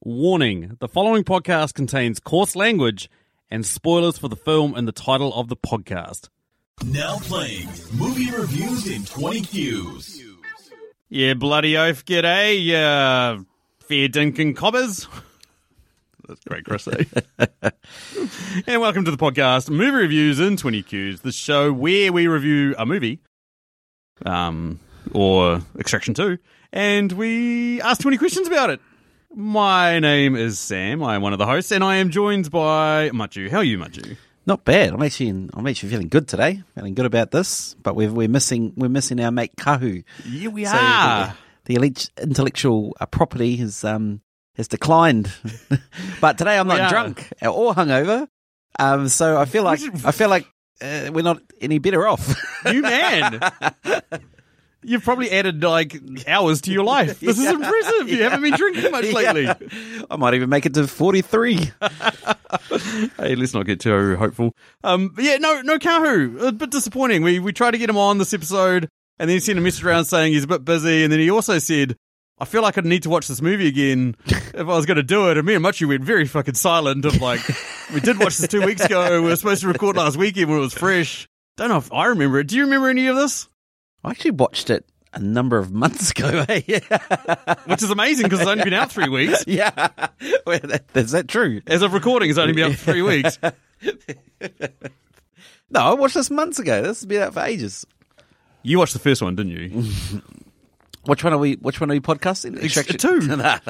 Warning the following podcast contains coarse language and spoilers for the film and the title of the podcast. Now playing movie reviews in 20 Qs. Yeah, bloody oath, g'day, uh, fair dinkum cobbers. That's great, Chris. eh? and welcome to the podcast, Movie Reviews in 20 Qs, the show where we review a movie, um, or Extraction 2, and we ask 20 questions about it. My name is Sam. I am one of the hosts, and I am joined by Matiu. How are you, Matiu? Not bad. I'm actually in, I'm actually feeling good today. Feeling good about this. But we're we're missing we're missing our mate Kahu. Yeah, we So the, the elite- intellectual uh, property has um has declined. but today I'm not are. drunk or hungover. Um, so I feel like I feel like uh, we're not any better off. You man. You've probably added like hours to your life. This is impressive. You haven't been drinking much lately. I might even make it to 43. Hey, let's not get too hopeful. Um, yeah, no, no Kahu. A bit disappointing. We we tried to get him on this episode, and then he sent a message around saying he's a bit busy, and then he also said, "I feel like I'd need to watch this movie again if I was going to do it." And me and Matiu went very fucking silent. Of like, we did watch this two weeks ago. We were supposed to record last weekend when it was fresh. Don't know if I remember it. Do you remember any of this? I actually watched it a number of months ago. eh? yeah. Which is amazing because it's only been out three weeks. yeah. Well, that- Is that true? As of recording, it's only been out for three weeks. No, I watched this months ago. This has been out for ages. You watched the first one, didn't you? Which one are we? Which one are we podcasting? Extraction two. No, no. I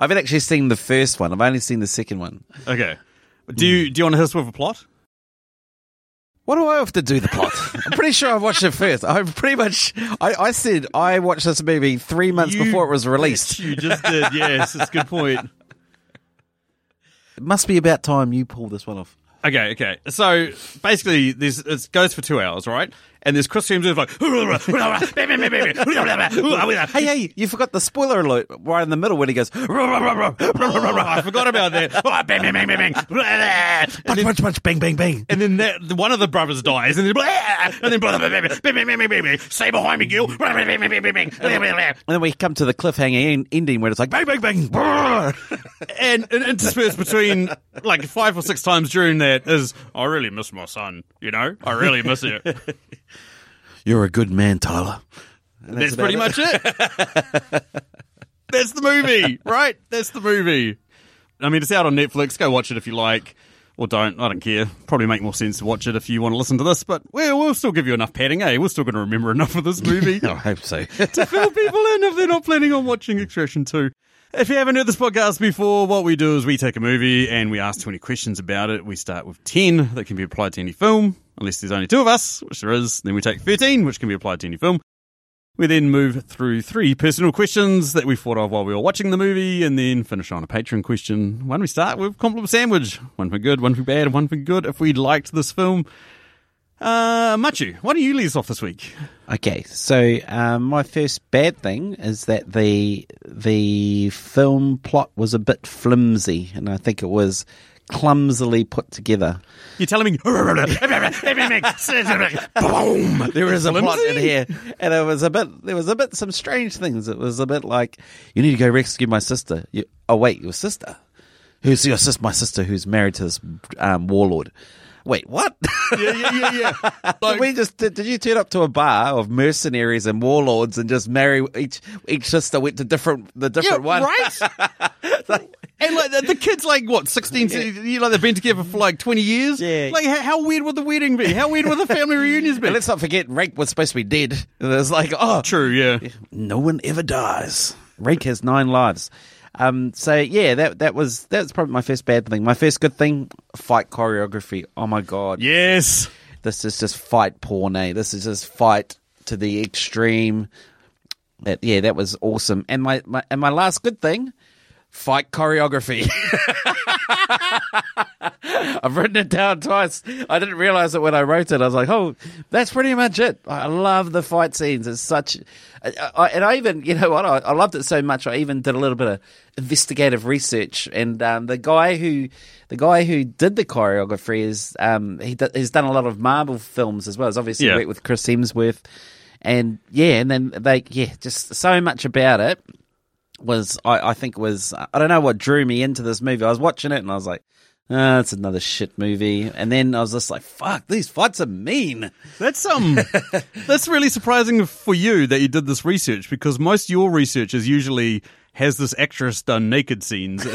haven't actually seen the first one. I've only seen the second one. Okay. Do you do you want to hit us with a plot? What do I have to do the plot? I'm pretty sure I watched it first. I pretty much. I, I said I watched this movie three months You before it was released. You just did. Yes, it's a good point. It must be about time you pull this one off. Okay, okay. So basically, this it goes for two hours, right? And there's Chris Hemsworth like, Hey, hey! You forgot the spoiler alert right in the middle when he goes. Oh, I forgot about that. Punch, punch, punch! Bang, bang, bang! And then that, one of the brothers dies, and then and then stay behind me, Gil. And then we come to the cliffhanger ending where it's like bang, bang, bang! and, and interspersed between like five or six times during that is, I really miss my son. You know, I really miss it. You're a good man, Tyler. And That's, about pretty it. much it. That's the movie, right? That's the movie. I mean, it's out on Netflix. Go watch it if you like, or don't. I don't care. Probably make more sense to watch it if you want to listen to this. But we'll, we'll still give you enough padding, eh? We're still going to remember enough of this movie I hope so. to fill people in if they're not planning on watching Extraction 2. If you haven't heard this podcast before, what we do is we take a movie and we ask 20 questions about it. We start with 10 that can be applied to any film, unless there's only two of us, which there is. Then we take 13, which can be applied to any film. We then move through three personal questions that we thought of while we were watching the movie and then finish on a Patreon question. Why don't we start with compliment sandwich? One for good, one for bad, one for good if we liked this film. Uh, Matiu, why don't you lead us off this week? Okay, so um, my first bad thing is that the the film plot was a bit flimsy, and I think it was clumsily put together. You're telling me. Boom! There is a plot in here, and it was a bit. There was a bit some strange things. It was a bit like you need to go rescue my sister. You, oh wait, your sister? Who's your sister? My sister, who's married to this um, warlord. Wait, what? Yeah, yeah, yeah, yeah. Did we just did, did you turn up to a bar of mercenaries and warlords and just marry each each sister went to different the yeah, different one? right? and like the, the kids, like what, sixteen? You know, they've been together for like twenty years. Yeah. Like, how, how weird would the wedding be? How weird would the family reunions be? And let's not forget, Rake was supposed to be dead. And it's like, oh, True. Yeah. no one ever dies. Rake has nine lives. Um, so yeah, that that was that's probably my first bad thing. My first good thing, fight choreography. Oh my god, Yes. this is just fight porn. Eh? This is just fight to the extreme. That yeah, that was awesome. And my, my and my last good thing, fight choreography. I've written it down twice. I didn't realize it when I wrote it. I was like, oh, that's pretty much it. I love the fight scenes. It's such, I, I, and I even, you know what, I, I loved it so much. I even did a little bit of investigative research, and um, the guy who, the guy who did the choreography is, um, he d- he's done a lot of Marvel films as well. He's obviously Yeah. worked with Chris Hemsworth, and yeah, and then they, yeah, just so much about it was I, I think was I don't know what drew me into this movie. I was watching it and I was like, ah, it's another shit movie. And then I was just like, fuck, these fights are mean. That's um, that's really surprising for you that you did this research because most your research is usually has this actress done naked scenes.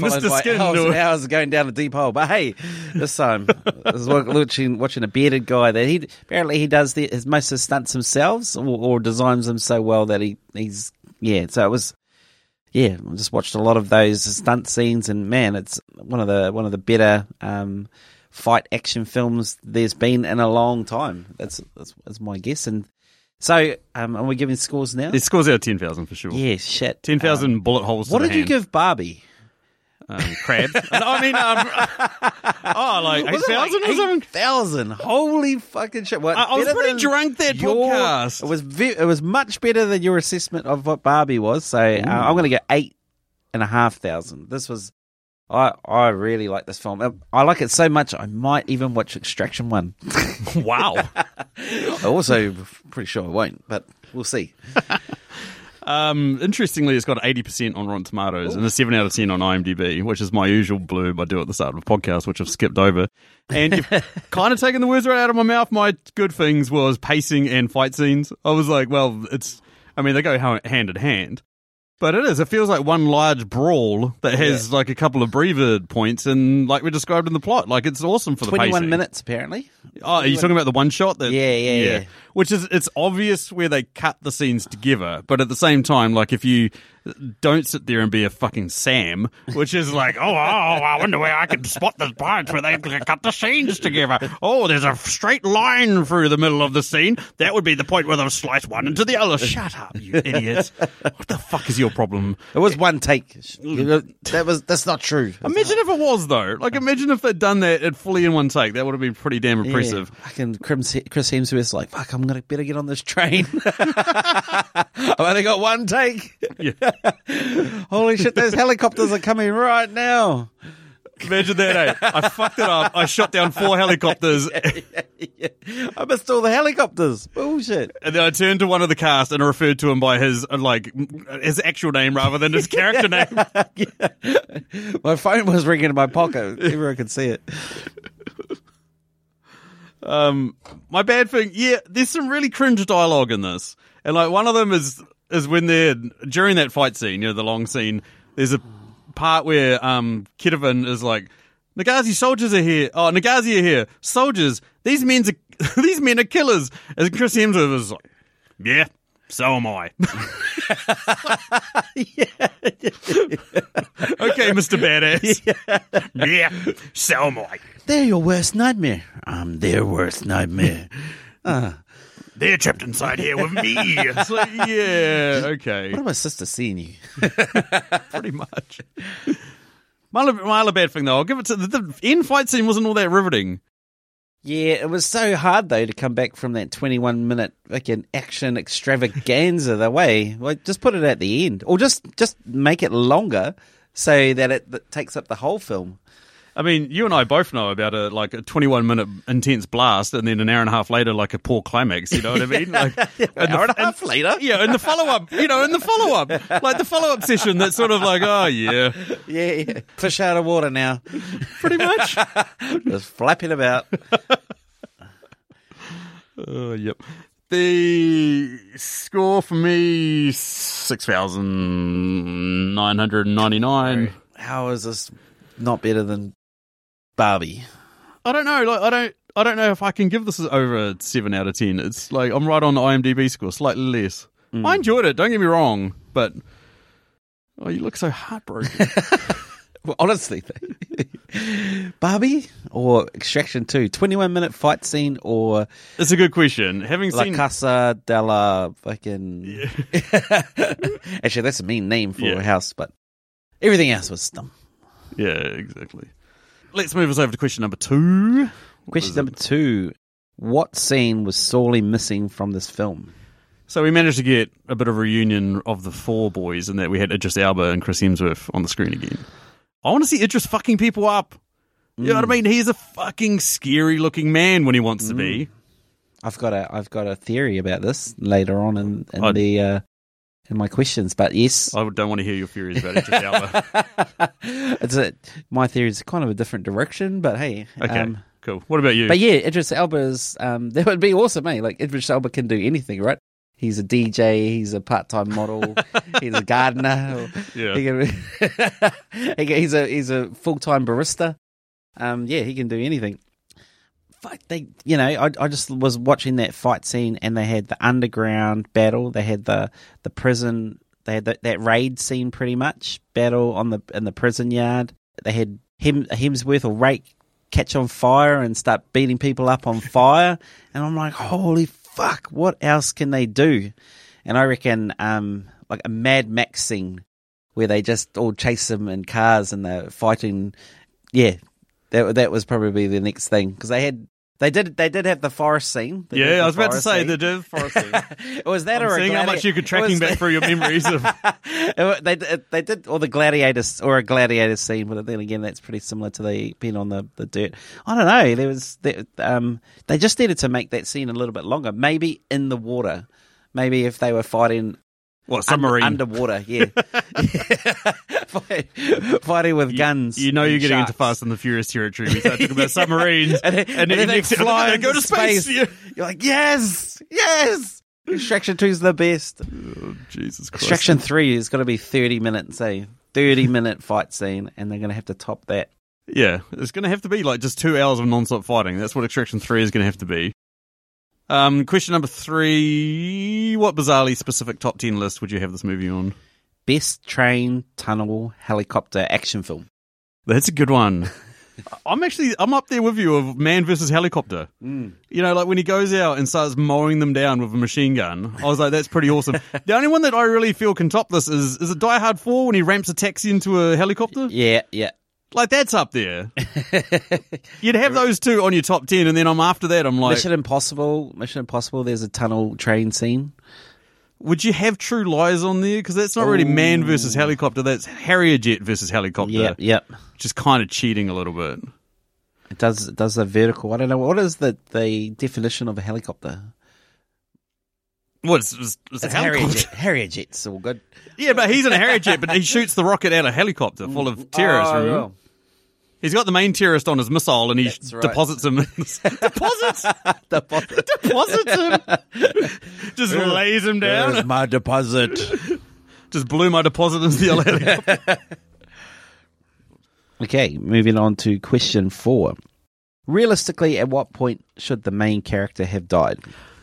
Mr. Skin. hours hours going down a deep hole. But hey, this time I was wa- watching watching a bearded guy that he apparently he does the, his most of his stunts himself or, or designs them so well that he he's yeah. So it was yeah. I just watched a lot of those stunt scenes and man, it's one of the one of the better um, fight action films there's been in a long time. That's that's, that's my guess. And so um, are we giving scores now? It scores out of 10,000 for sure. yeah, shit. 10,000 bullet holes to What the did you hand. give Barbie? Um, crabs. I mean, um, oh, like Was it 8,000 like or something? 8,000. Holy fucking shit. What, I- I was pretty drunk that your- podcast. It was, ve- it was much better than your assessment of what Barbie was. So uh, I'm going to get eight and a half thousand. This was. I, I really like this film. Um, I like it so much I might even watch Extraction 1. Wow. I also pretty sure I won't, but we'll see. Um, interestingly, it's got 80% on Rotten Tomatoes and a 7 out of 10 on IMDb, which is my usual blurb I do at the start of a podcast, which I've skipped over. And you've kind of taken the words right out of my mouth. My good things was pacing and fight scenes. I was like, well, it's, I mean, they go hand in hand. But it is. It feels like one large brawl that has like a couple of breather points, and like we described in the plot, like it's awesome for the 21 pacing. minutes, apparently. Oh, are you talking about the one shot? That, Yeah, yeah, yeah. Which is, it's obvious where they cut the scenes together, but at the same time, like if you don't sit there and be a fucking Sam, which is like, oh, oh, oh I wonder where I can spot the parts where they cut the scenes together. Oh, there's a straight line through the middle of the scene. That would be the point where they've sliced one into the other. Shut up, you idiots. What the fuck is your problem? It was one take. That was That's not true. Imagine if it was though. Like, imagine if they'd done that at fully in one take. That would have been pretty damn impressive. Yeah. Fucking Chris Chris Hemsworth's like, fuck, I'm gonna better get on this train. I've only got one take. Yeah. Holy shit, those helicopters are coming right now. Imagine that, eh? I fucked it up. I shot down four helicopters, I missed all the helicopters. Bullshit. and then I turned to one of the cast and I referred to him by his uh, like his actual name rather than his character name. My phone was ringing in my pocket. Everyone could see it. Um, my bad thing, yeah. There's some really cringe dialogue in this, and like one of them is is when they're during that fight scene, you know, the long scene. There's a part where um Ketevan is like, Nagazi soldiers are here. Oh, Nagazi are here. Soldiers. These men's are, these men are killers. As Chris Hemsworth is like, yeah. So am I. okay, Mr. Badass. yeah, so am I. They're your worst nightmare. I'm their worst nightmare. Uh. They're trapped inside here with me. It's like, yeah, okay, What am my sister seeing you? pretty much. My other, my other bad thing, though, I'll give it to the, the end fight scene wasn't all that riveting. Yeah, it was so hard though to come back from that 21 minute fucking action extravaganza the way. Like, just put it at the end, or just just make it longer so that it, that takes up the whole film. I mean, you and I both know about a like a 21 minute intense blast, and then an hour and a half later, like a poor climax. You know what I mean? Like An hour and a half later? yeah, in the follow up, you know, in the follow up, like the follow up session. That's sort of like, oh yeah, Yeah, yeah. fish out of water now, pretty much. just flapping about. Uh, yep. The score for me six thousand nine hundred ninety nine. How is this not better than Barbie? I don't know. Like I don't. I don't know if I can give this over seven out of ten. It's like I'm right on the IMDb score, slightly less. Mm. I enjoyed it. Don't get me wrong, but oh, you look so heartbroken. Well, honestly, Barbie or Extraction Two, 21 minute fight scene or it's a good question. Having La seen, Casa de la fucking. Actually, that's a mean name for Yeah. a house, but everything else was dumb. yeah, exactly. Let's move us over to question number two. What Question number it? two: What scene was sorely missing from this film? So we managed to get a bit of a reunion of the four boys, and that we had Idris Elba and Chris Hemsworth on the screen again. I want to see Idris fucking people up. You know what I mean? He's a fucking scary looking man when he wants to be. I've got a I've got a theory about this later on in, in I'd- the uh, in my questions, but yes, I don't want to hear your theories about Idris Elba. it's a my theory is kind of a different direction, but hey, Okay, um, cool. What about you? but yeah, Idris Elba is um, that would be awesome, eh? Like Idris Elba can do anything, right? He's a DJ, he's a part-time model, he's a gardener. yeah. He can, he can- he's a he's a full-time barista. Um, yeah, he can do anything. Fuck, they, you know, I I just was watching that fight scene, and they had the underground battle, they had the the prison, they had that that raid scene, pretty much battle on the in the prison yard. They had him Hemsworth or Rake catch on fire and start beating people up on fire, and I'm like, holy fuck, what else can they do? And I reckon, um, like a Mad Max scene where they just all chase them in cars and they're fighting. Yeah, that that was probably the next thing because they had they did they did have the forest scene. They Yeah, I was about to say scene. the Div Forest scene. was that I'm or a seeing how much you could tracking was back through your memories of. They did- they did or the gladiators or a gladiator scene, but then again, that's pretty similar to the being on the, the dirt. I don't know. There was there, um they just needed to make that scene a little bit longer. Maybe in the water. Maybe if they were fighting What submarine? underwater, yeah, fighting with guns. you know you're and getting into. Fast and the Furious territory. We start talking about submarines, And then, and then they fly they go to space. space. You're like, yes, yes. Extraction two is the best. Oh, Jesus Christ! Extraction three is going to be thirty minutes, a thirty minute fight scene, and they're going to have to top that. Yeah, it's going to have to be like just two hours of non-stop fighting. That's what Extraction Three is going to have to be. Um, question number three: What bizarrely specific top ten list would you have this movie on? Best train, tunnel, helicopter action film. That's a good one. I'm actually I'm up there with you of man versus helicopter. You know, like when he goes out and starts mowing them down with a machine gun. I was like, that's pretty awesome. the only one that I really feel can top this is is it Die Hard Four when he ramps a taxi into a helicopter. Yeah, yeah. Like that's up there. You'd have those two on your top ten, and then I'm after that. I'm like, Mission Impossible. Mission Impossible. There's a tunnel train scene. would you have True Lies on there? Because that's not really man versus helicopter. That's Harrier jet versus helicopter. Yep. Which is kind of cheating a little bit. It does it does a vertical. I don't know what is the the definition of a helicopter. What is, It's, a Harrier helicopter. jet. Harrier jet's all good. Yeah, but he's in a Harrier jet, but he shoots the rocket out of a helicopter full of mm. terrorists. Oh. He's got the main terrorist on his missile, and he That's right. deposits him. deposits, Deposit. deposits him. Just lays him down. my deposit. Just blew my deposit into the helicopter. Okay, moving on to question four. Realistically, at what point should the main character have died?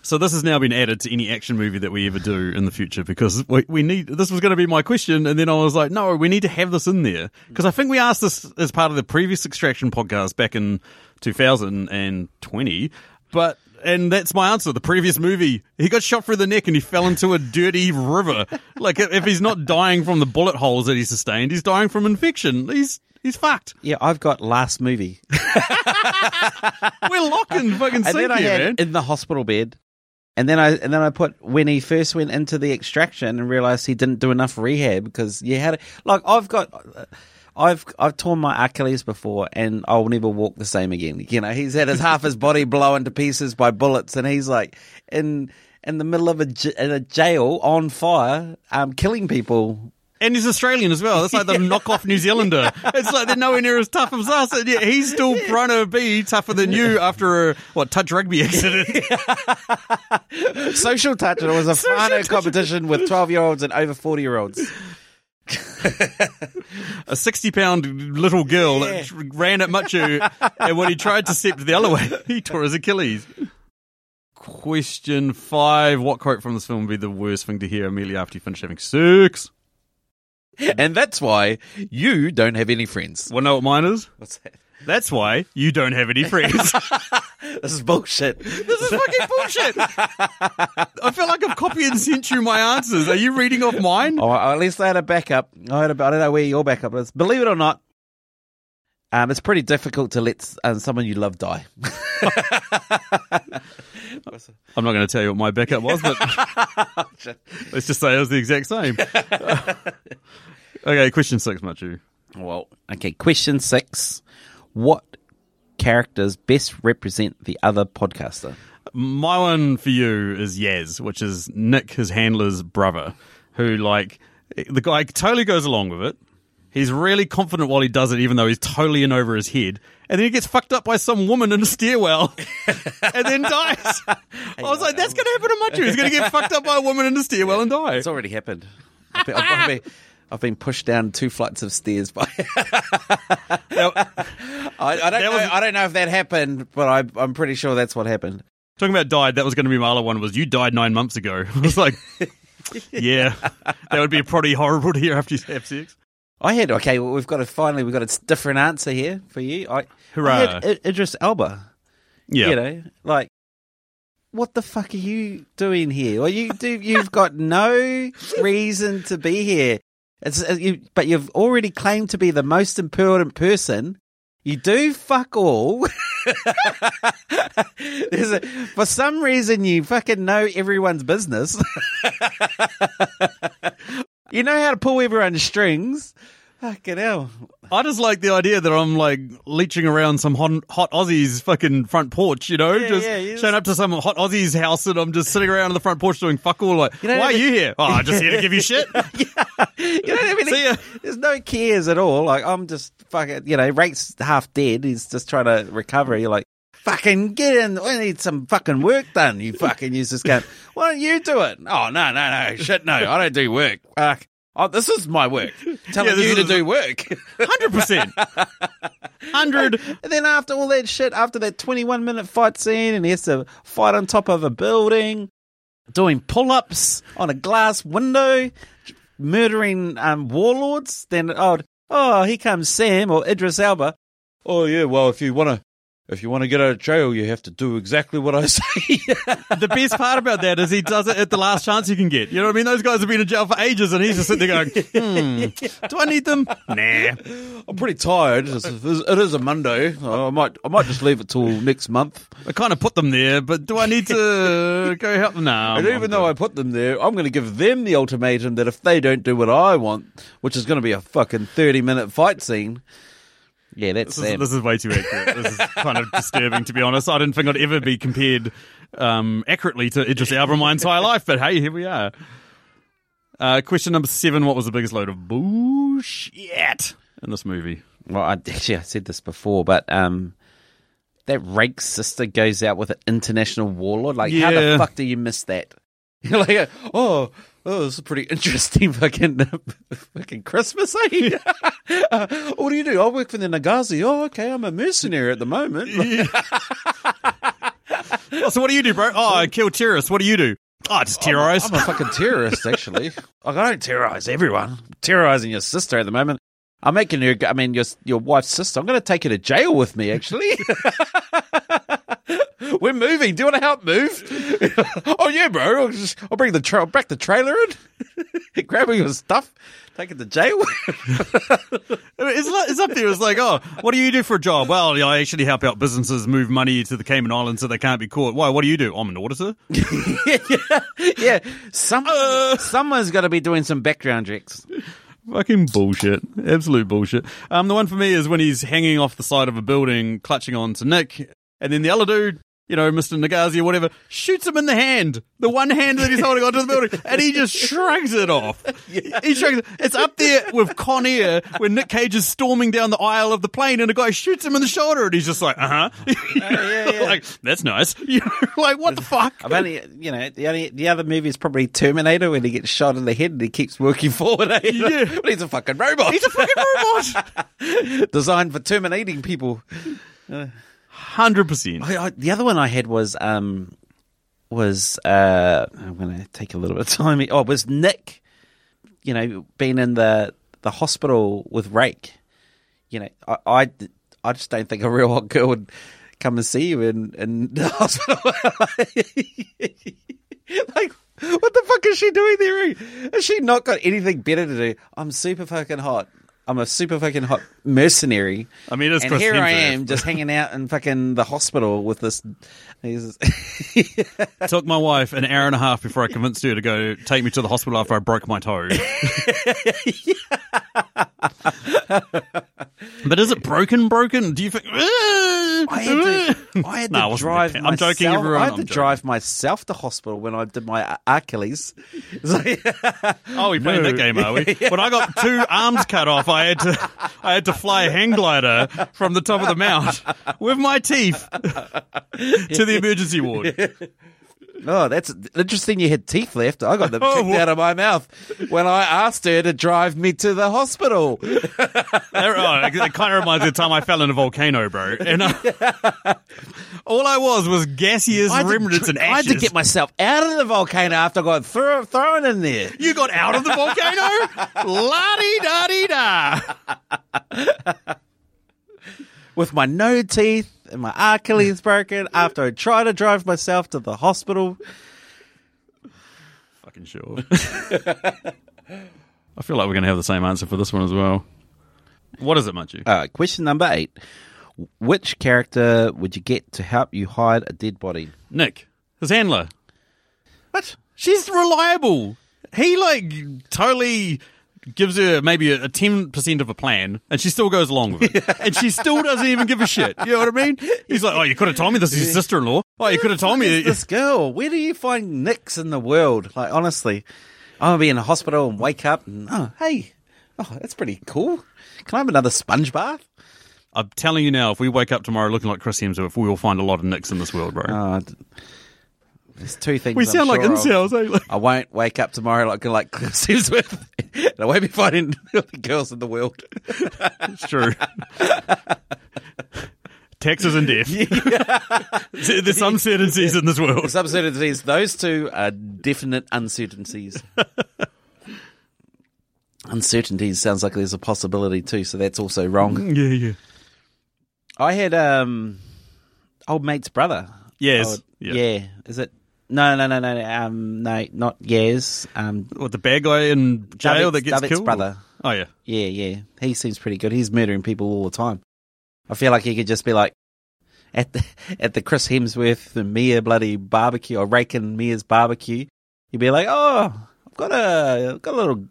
So this has now been added to any action movie that we ever do in the future because we, we need. This was going to be my question, and then I was like, no, we need to have this in there because I think we asked this as part of the previous Extraction podcast back in 2020, but. And that's my answer. The previous movie, he got shot through the neck and he fell into a dirty river. Like if he's not dying from the bullet holes that he sustained, he's dying from infection. He's he's fucked. Yeah, I've got last movie. We're locking fucking and then I had man. in the hospital bed. And then I and then I put when he first went into the extraction and realized he didn't do enough rehab because you had like I've got I've I've torn my Achilles before and I'll never walk the same again. You know, he's had his half his body blown to pieces by bullets and he's like in in the middle of a, in a jail on fire, um, killing people. And he's Australian as well. That's like the knockoff New Zealander. It's like they're nowhere near as tough as us. And yeah, he's still trying to be tougher than you after a what touch rugby accident. Social touch. And it was a final competition with twelve year olds and over forty year olds. a sixty pound little girl Yeah. that ran at Matiu, and when he tried to step the other way, he tore his Achilles. Question five: What quote from this film would be the worst thing to hear immediately after you finish having sex? And that's why you don't have any friends. Well, know what mine is? What's that? That's why you don't have any friends. This is bullshit. This is fucking bullshit. I feel like I've copied and sent you my answers. Are you reading off mine? Oh, at least I had a backup. I had a, I don't know where your backup is. Believe it or not, um, it's pretty difficult to let uh, someone you love die. I'm not going to tell you what my backup was, but let's just say it was the exact same. Okay, question six, Matiu. well, okay. Question six: What characters best represent the other podcaster? My one for you is Yaz, which is Nick, his handler's brother, who like the guy totally goes along with it. He's really confident while he does it, even though he's totally in over his head. And then he gets fucked up by some woman in a stairwell and then dies. I was like, that's going to happen to Matiu. He's going to get fucked up by a woman in a stairwell and die. It's already happened. I've been, I've been pushed down two flights of stairs by. Now, I, I don't know. was- I don't know if that happened, but I, I'm pretty sure that's what happened. talking about died, that was going to be my other one was you died nine months ago. I was like, yeah, that would be pretty horrible to hear after you have sex. I had okay. Well, we've got a finally we've got a different answer here for you. I, Hurrah. I Idris Elba. Yeah. You know, like what the fuck are you doing here? Well, you do. You've got no reason to be here. It's uh, you, but you've already claimed to be the most important person. You do fuck all. There's a, for some reason, you fucking know everyone's business. you know how to pull everyone's strings. Fucking hell. I just like the idea that I'm like leeching around some hot, hot Aussie's fucking front porch, you know, Yeah, just yeah, showing up to some hot Aussie's house and I'm just sitting around on the front porch doing fuck all. Like, You know, why are you here? Oh, I'm just here to give you shit. You know what I mean? See. There's no cares at all. Like I'm just fucking, you know, Rake's half dead. He's just trying to recover. You're like, fucking get in. I need some fucking work done. You fucking use this gun. Why don't you do it? Oh no, no, no, shit, no. I don't do work. Fuck. Oh, this is my work. Telling Yeah, you to do work. 100%. 100. And then after all that shit, after that 21 minute fight scene, and he has to fight on top of a building, doing pull ups on a glass window, murdering um, warlords, then oh, oh, here comes Sam or Idris Elba. Oh yeah, well if you want to. If you want to get out of jail, you have to do exactly what I say. The best part about that is he does it at the last chance he can get. You know what I mean? Those guys have been in jail for ages and he's just sitting there going, hmm, do I need them? Nah. I'm pretty tired. It is a Monday. I might, I might just leave it till next month. I kind of put them there, but do I need to go help them now? And even though I put them there, I'm going to give them the ultimatum that if they don't do what I want, which is going to be a fucking 30 minute fight scene. Yeah, that's This is, this is way too accurate. This is kind of disturbing, to be honest. I didn't think I'd ever be compared um, accurately to Idris Elba my entire life, but hey, here we are. Uh, question number seven: What was the biggest load of bullshit in this movie? well, I, actually, I said this before, but um, that rake sister goes out with an international warlord. Like, how the fuck do you miss that? You're like, oh, oh, this is a pretty interesting fucking fucking Christmas, eh? uh, what do you do? I work for the Nagazi. Oh, okay, I'm a mercenary at the moment. Oh, so what do you do, bro? Oh, I kill terrorists. What do you do? Oh, just terrorize. I'm a fucking terrorist, actually. like, I don't terrorize everyone. I'm terrorizing your sister at the moment. I'm making your, I mean, your your wife's sister. I'm going to take her to jail with me. Actually, we're moving. Do you want to help move? oh yeah, bro. I'll, just, I'll bring the tra- I'll back the trailer in, grab all your stuff, take it to jail. It's, like- it's up there. It's like, oh, what do you do for a job? Well, you know, I actually help out businesses move money to the Cayman Islands so they can't be caught. Why? What do you do? I'm an auditor. yeah, someone someone's got to be doing some background checks. Fucking bullshit. Absolute bullshit. Um, the one for me is when he's hanging off the side of a building, clutching on to Nick, and then the other dude, you know, Mr. Nagazi or whatever, shoots him in the hand. The one hand that he's holding onto the building, and he just shrugs it off. He shrugs it. It's up there with Con Air when Nick Cage is storming down the aisle of the plane and a guy shoots him in the shoulder and he's just like, uh huh. yeah, yeah. like, that's nice. You know, like, what the fuck? I've only, you know, the only the other movie is probably Terminator when he gets shot in the head and he keeps working forward. Eh? Yeah. but he's a fucking robot. He's a fucking robot. designed for terminating people. 100%. I, I, the other one I had was um was uh I'm going to take a little bit of time. Oh, it was Nick. You know, being in the the hospital with Rake. You know, I I, I just don't think a real hot girl would come and see you in in the hospital. like. What the fuck is she doing there? Has she not got anything better to do? I'm super fucking hot. I'm a super fucking hot mercenary. I mean, it's and Chris here I am just hanging out in fucking the hospital with this. took my wife an hour and a half before I convinced her to go take me to the hospital after I broke my toe. but is it broken? Broken? Do you think? I had to, I had No, to drive bad. I'm joking, everyone, I had I'm to joking. drive myself to hospital when I did my Achilles. Like- Oh, we playing No. that game, are we? When I got two arms cut off, I had to, I had to fly a hang glider from the top of the mount with my teeth to the emergency ward. Oh, that's interesting. You had teeth left. I got them Oh, kicked well- out of my mouth when I asked her to drive me to the hospital. Oh, it kind of reminds me of the time I fell in a volcano, bro. And uh, all I was was gaseous I had, to, remnants and ashes. I had to get myself out of the volcano after I got throw, thrown in there. you got out of the volcano? La di da di da. with my no teeth and my Achilles broken after I tried to drive myself to the hospital. Fucking sure. I feel like we're going to have the same answer for this one as well. What is it? All right, question number eight. Which character would you get to help you hide a dead body? Nick, his handler. What? She's reliable. He like totally gives her maybe a ten percent of a plan, and she still goes along with it, and she still doesn't even give a shit. You know what I mean? He's like, "Oh, you could have told me this is your sister-in-law. Oh, you could have told me." This girl, where do you find Nicks in the world? Like, honestly, I'm to be in a hospital and wake up and, oh, hey, oh, that's pretty cool. Can I have another sponge bath? I'm telling you now, if we wake up tomorrow looking like Chris Hemsworth, we will find a lot of Nicks in this world, bro. D- there's two things. we I'm sound like sure of. incels, eh? Like- I won't wake up tomorrow like like Cliff Hemsworth, and I won't be fighting the girls in the world. It's true. Taxes and death. There's uncertainties in this world. There's uncertainties. Those two are definite uncertainties. uncertainties sounds like there's a possibility too, so that's also wrong. Yeah, yeah. I had um old mate's brother. Yes. Old- Yeah. yeah. Is it? No, no, no, no, um, no, not Yes. Um, What, the bad guy in jail David's- that gets David's killed? brother. Oh, yeah. Yeah, yeah. He seems pretty good. He's murdering people all the time. I feel like he could just be like at the at the Chris Hemsworth and Mia bloody barbecue or raking Mia's barbecue. He'd be like, "Oh, I've got a I've got a little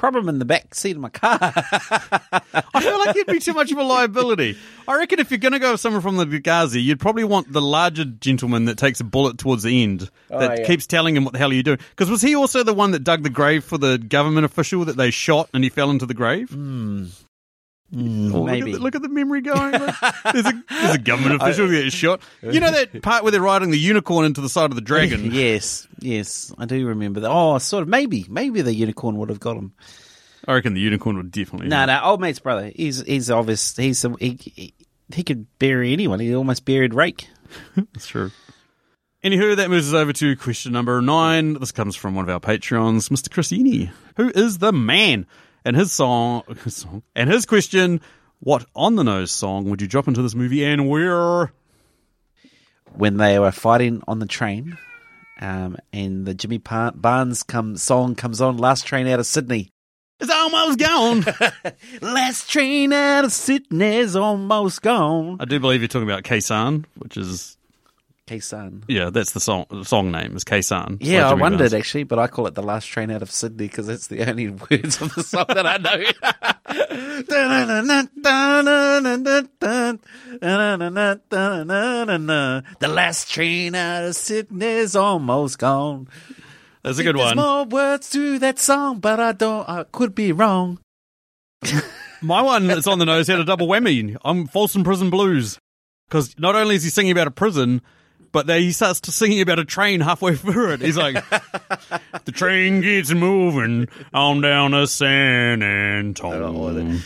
problem in the back seat of my car." I feel like he'd be too much of a liability. I reckon if you're going to go with someone from the Ghazi, you'd probably want the larger gentleman that takes a bullet towards the end oh, that Oh, yeah. keeps telling him what the hell are you doing. Because was he also the one that dug the grave for the government official that they shot and he fell into the grave? Hmm. Oh, look at Maybe. the- Look at, the, memory going. There's, a, there's a government official that gets shot. You know that part where they're riding the unicorn into the side of the dragon? yes, yes, I do remember that. Oh, sort of. Maybe, maybe the unicorn would have got him. I reckon the unicorn would definitely. No, no, old mate's brother. He's he's obvious. He's a, he, he he could bury anyone. He almost buried Rake. That's true. Anywho, that moves us over to question number nine. This comes from one of our Patreons, Mr. Chris Eni, who is the man. And his song, his song, and his question: What on the nose song would you drop into this movie, and where? when they were fighting on the train, um, and the Jimmy Barnes come song comes on. Last train out of Sydney. It's almost gone. Last train out of Sydney's almost gone. I do believe you're talking about Khe Sanh, which is Khe Sanh. yeah, that's the song. The song name is Khe Sanh. Yeah, I wondered Barnes. actually, but I call it the last train out of Sydney because that's the only words of the song that I know. the last train out of Sydney's almost gone. That's a good one. There's more words to that song, but I don't. I could be wrong. My one that's on the nose had a double whammy. I'm Folsom Prison Blues. Because not only is he singing about a prison, but then he starts to singing about a train halfway through it. He's like, the train gets moving on down to San Antonio.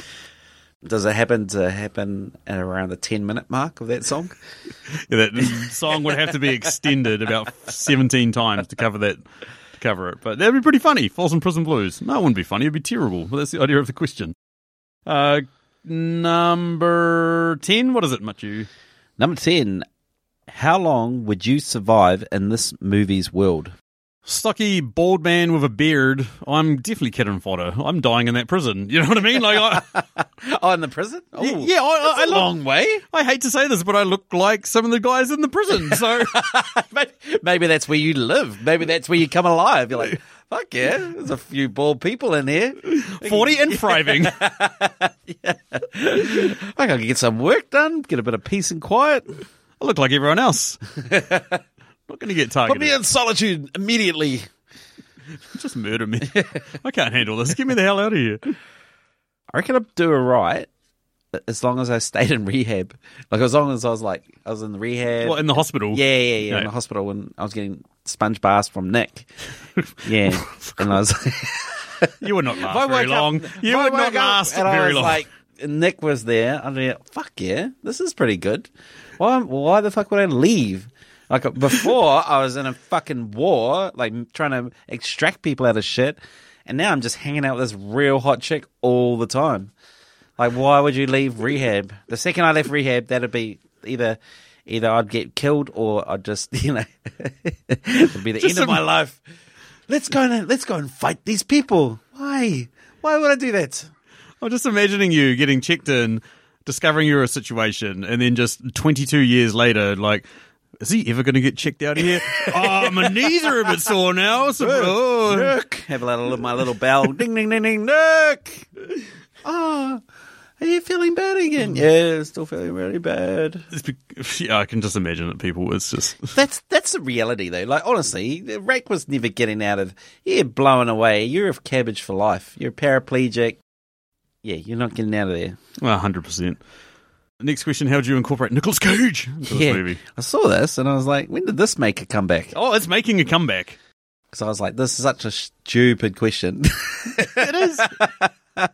Does it happen to happen at around the ten minute mark of that song? Yeah, that song would have to be extended about 17 times to cover that. To cover it, but that'd be pretty funny. Folsom Prison Blues. No, it wouldn't be funny. It'd be terrible. But that's the idea of the question. Uh, number ten. What is it, Matiu? Number ten. How long would you survive in this movie's world? stocky bald man with a beard, I'm definitely cannon fodder. I'm dying in that prison. You know what I mean? Like, I, Oh, in the prison? Oh, yeah, I, I, I a look, long way. I hate to say this, but I look like some of the guys in the prison. So maybe, maybe that's where you live. Maybe that's where you come alive. You're like, Fuck yeah, there's a few bald people in here. 40 and thriving. I can get some work done, get a bit of peace and quiet. I look like everyone else. Not going to get targeted. Put me in solitude immediately. Just murder me. I can't handle this. Get me the hell out of here. I reckon I'd do it right as long as I stayed in rehab. Like as long as I was like I was in the rehab. What, in the hospital? Yeah, yeah, yeah. In the hospital when I was getting sponge baths from Nick. Yeah, and I was. You would not I last very woke up- long. You I would not last and I very was long. Like Nick was there. I'd be like, fuck yeah, this is pretty good. Why? Why the fuck would I leave? Like before, I was in a fucking war, like trying to extract people out of shit, and now I'm just hanging out with this real hot chick all the time. Like, why would you leave rehab? The second I left rehab, that'd be either. Either I'd get killed or I'd just, you know, it'd be the Just end of my life. Let's go and let's go and fight these people. Why? Why would I do that? I'm just imagining you getting checked in, discovering you're a situation, and then just 22 years later, like, is he ever going to get checked out of here? oh, my knees are a bit sore now. So, oh. Nick, have a little of my little bell. ding ding ding ding. Nick. Oh, ah, are you feeling bad again? Mm. Yeah, still feeling really bad. It's yeah, I can just imagine it, people. It's just. That's that's the reality though. Like honestly, Rake was never getting out of. You're blowing away. You're a cabbage for life. You're a paraplegic. Yeah, you're not getting out of there. Well, 100%. Next question How would you incorporate Nicolas Cage into yeah, this movie? I saw this and I was like, when did this make a comeback? Oh, it's making a comeback. Because I was like, this is such a stupid question. It is. I'm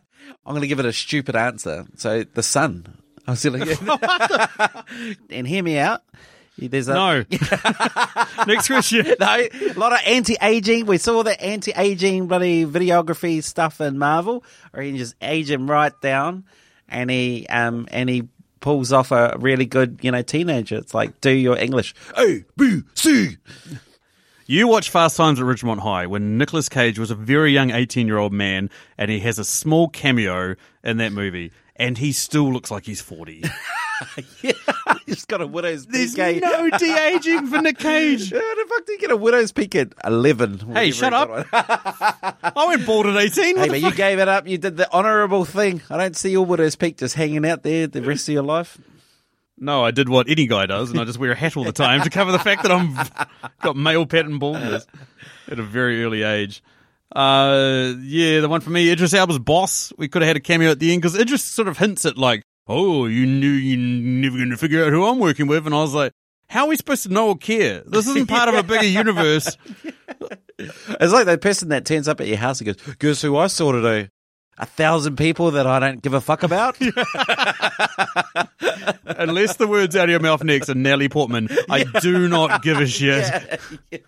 going to give it a stupid answer. So the sun. I was like, and hear me out. There's a no. Next question. no, a lot of anti-aging. We saw the anti-aging bloody videography stuff in Marvel, or he can just age him right down, and he um and he pulls off a really good you know teenager. It's like do your English A B C. You watch Fast Times at Ridgemont High when Nicolas Cage was a very young 18 year old man and he has a small cameo in that movie and he still looks like he's 40. Yeah, he's got a widow's There's peak. eh? no de aging for Nick Cage. How the fuck do you get a widow's peak at eleven? Hey, shut up. I went bald at 18. Hey, What but you gave it up. You did the honourable thing. I don't see your widow's peak just hanging out there the rest of your life. No, I did what any guy does and I just wear a hat all the time to cover the fact that I'm got male pattern baldness at a very early age. Uh, yeah, the one for me, Idris Elba's boss. We could have had a cameo at the end because Idris sort of hints at like, oh, you knew you're never going to figure out who I'm working with, and I was like, how are we supposed to know or care? This isn't part of a bigger universe. It's like the person that turns up at your house and goes, "Guess who I saw today? A thousand people that I don't give a fuck about." Unless the words out of your mouth next are Nellie Portman, I do not give a shit.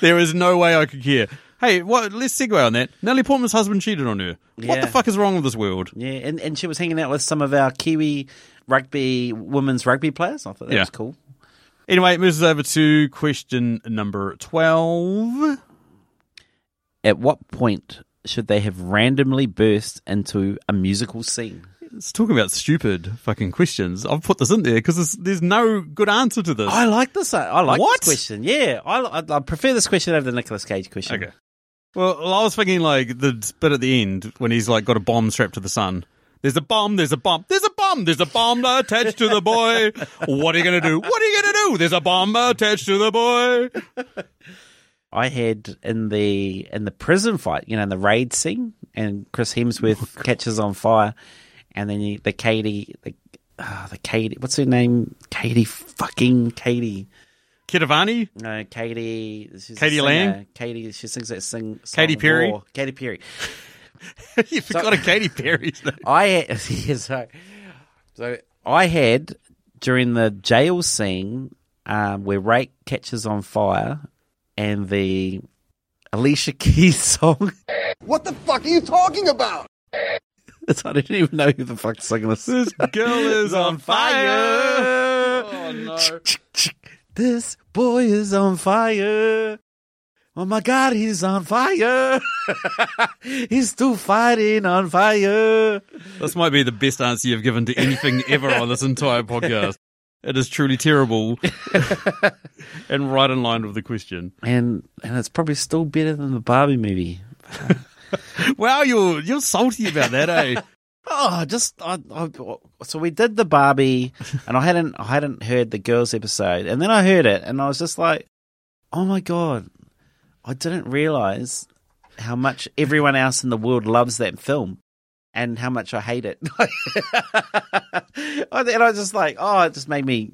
There is no way I could care. Hey, what? Let's segue on that. Nellie Portman's husband cheated on her. What Yeah. the fuck is wrong with this world? yeah, and, and she was hanging out with some of our Kiwi rugby women's rugby players. I thought that Yeah. was cool. Anyway, it moves us over to question number 12. At what point should they have randomly burst into a musical scene? It's talking about stupid fucking questions. I've put this in there because there's, there's no good answer to this. I like this. Uh, I like What? this question. Yeah, I, I, I prefer this question over the Nicolas Cage question. Okay. Well, I was thinking like the bit at the end when he's like got a bomb strapped to the sun. There's a bomb, there's a bomb, there's a bomb, there's a bomb attached to the boy. What are you going to do? What are you going to do? There's a bomb attached to the boy. I had in the in the prison fight, you know, in the raid scene, and Chris Hemsworth catches on fire, and then you, the Katie, the ah, the Katie, what's her name? Katie, fucking Katie. Kitavani? No, Katie. She's Katie. Lang? Katie. She sings that sing. song Katy Perry? War. Katy Perry. you forgot a Katy Perry. I had, yeah, so, so I had during the jail scene um, where Rake catches on fire, and the Alicia Keys song. What the fuck are you talking about? I didn't even know who the fuck's singing this. This girl is on fire. Oh no. This boy is on fire. Oh my god, he's on fire. he's still fighting on fire. This might be the best answer you've given to anything ever on this entire podcast. It is truly terrible, and right in line with the question. and and it's probably still better than the Barbie movie. Wow, you're you're salty about that, eh? Oh, just I, I, so we did the Barbie, and I hadn't I hadn't heard the girls episode, and then I heard it, and I was just like, oh my god, I didn't realize how much everyone else in the world loves that film, and how much I hate it. and I was just like, oh, it just made me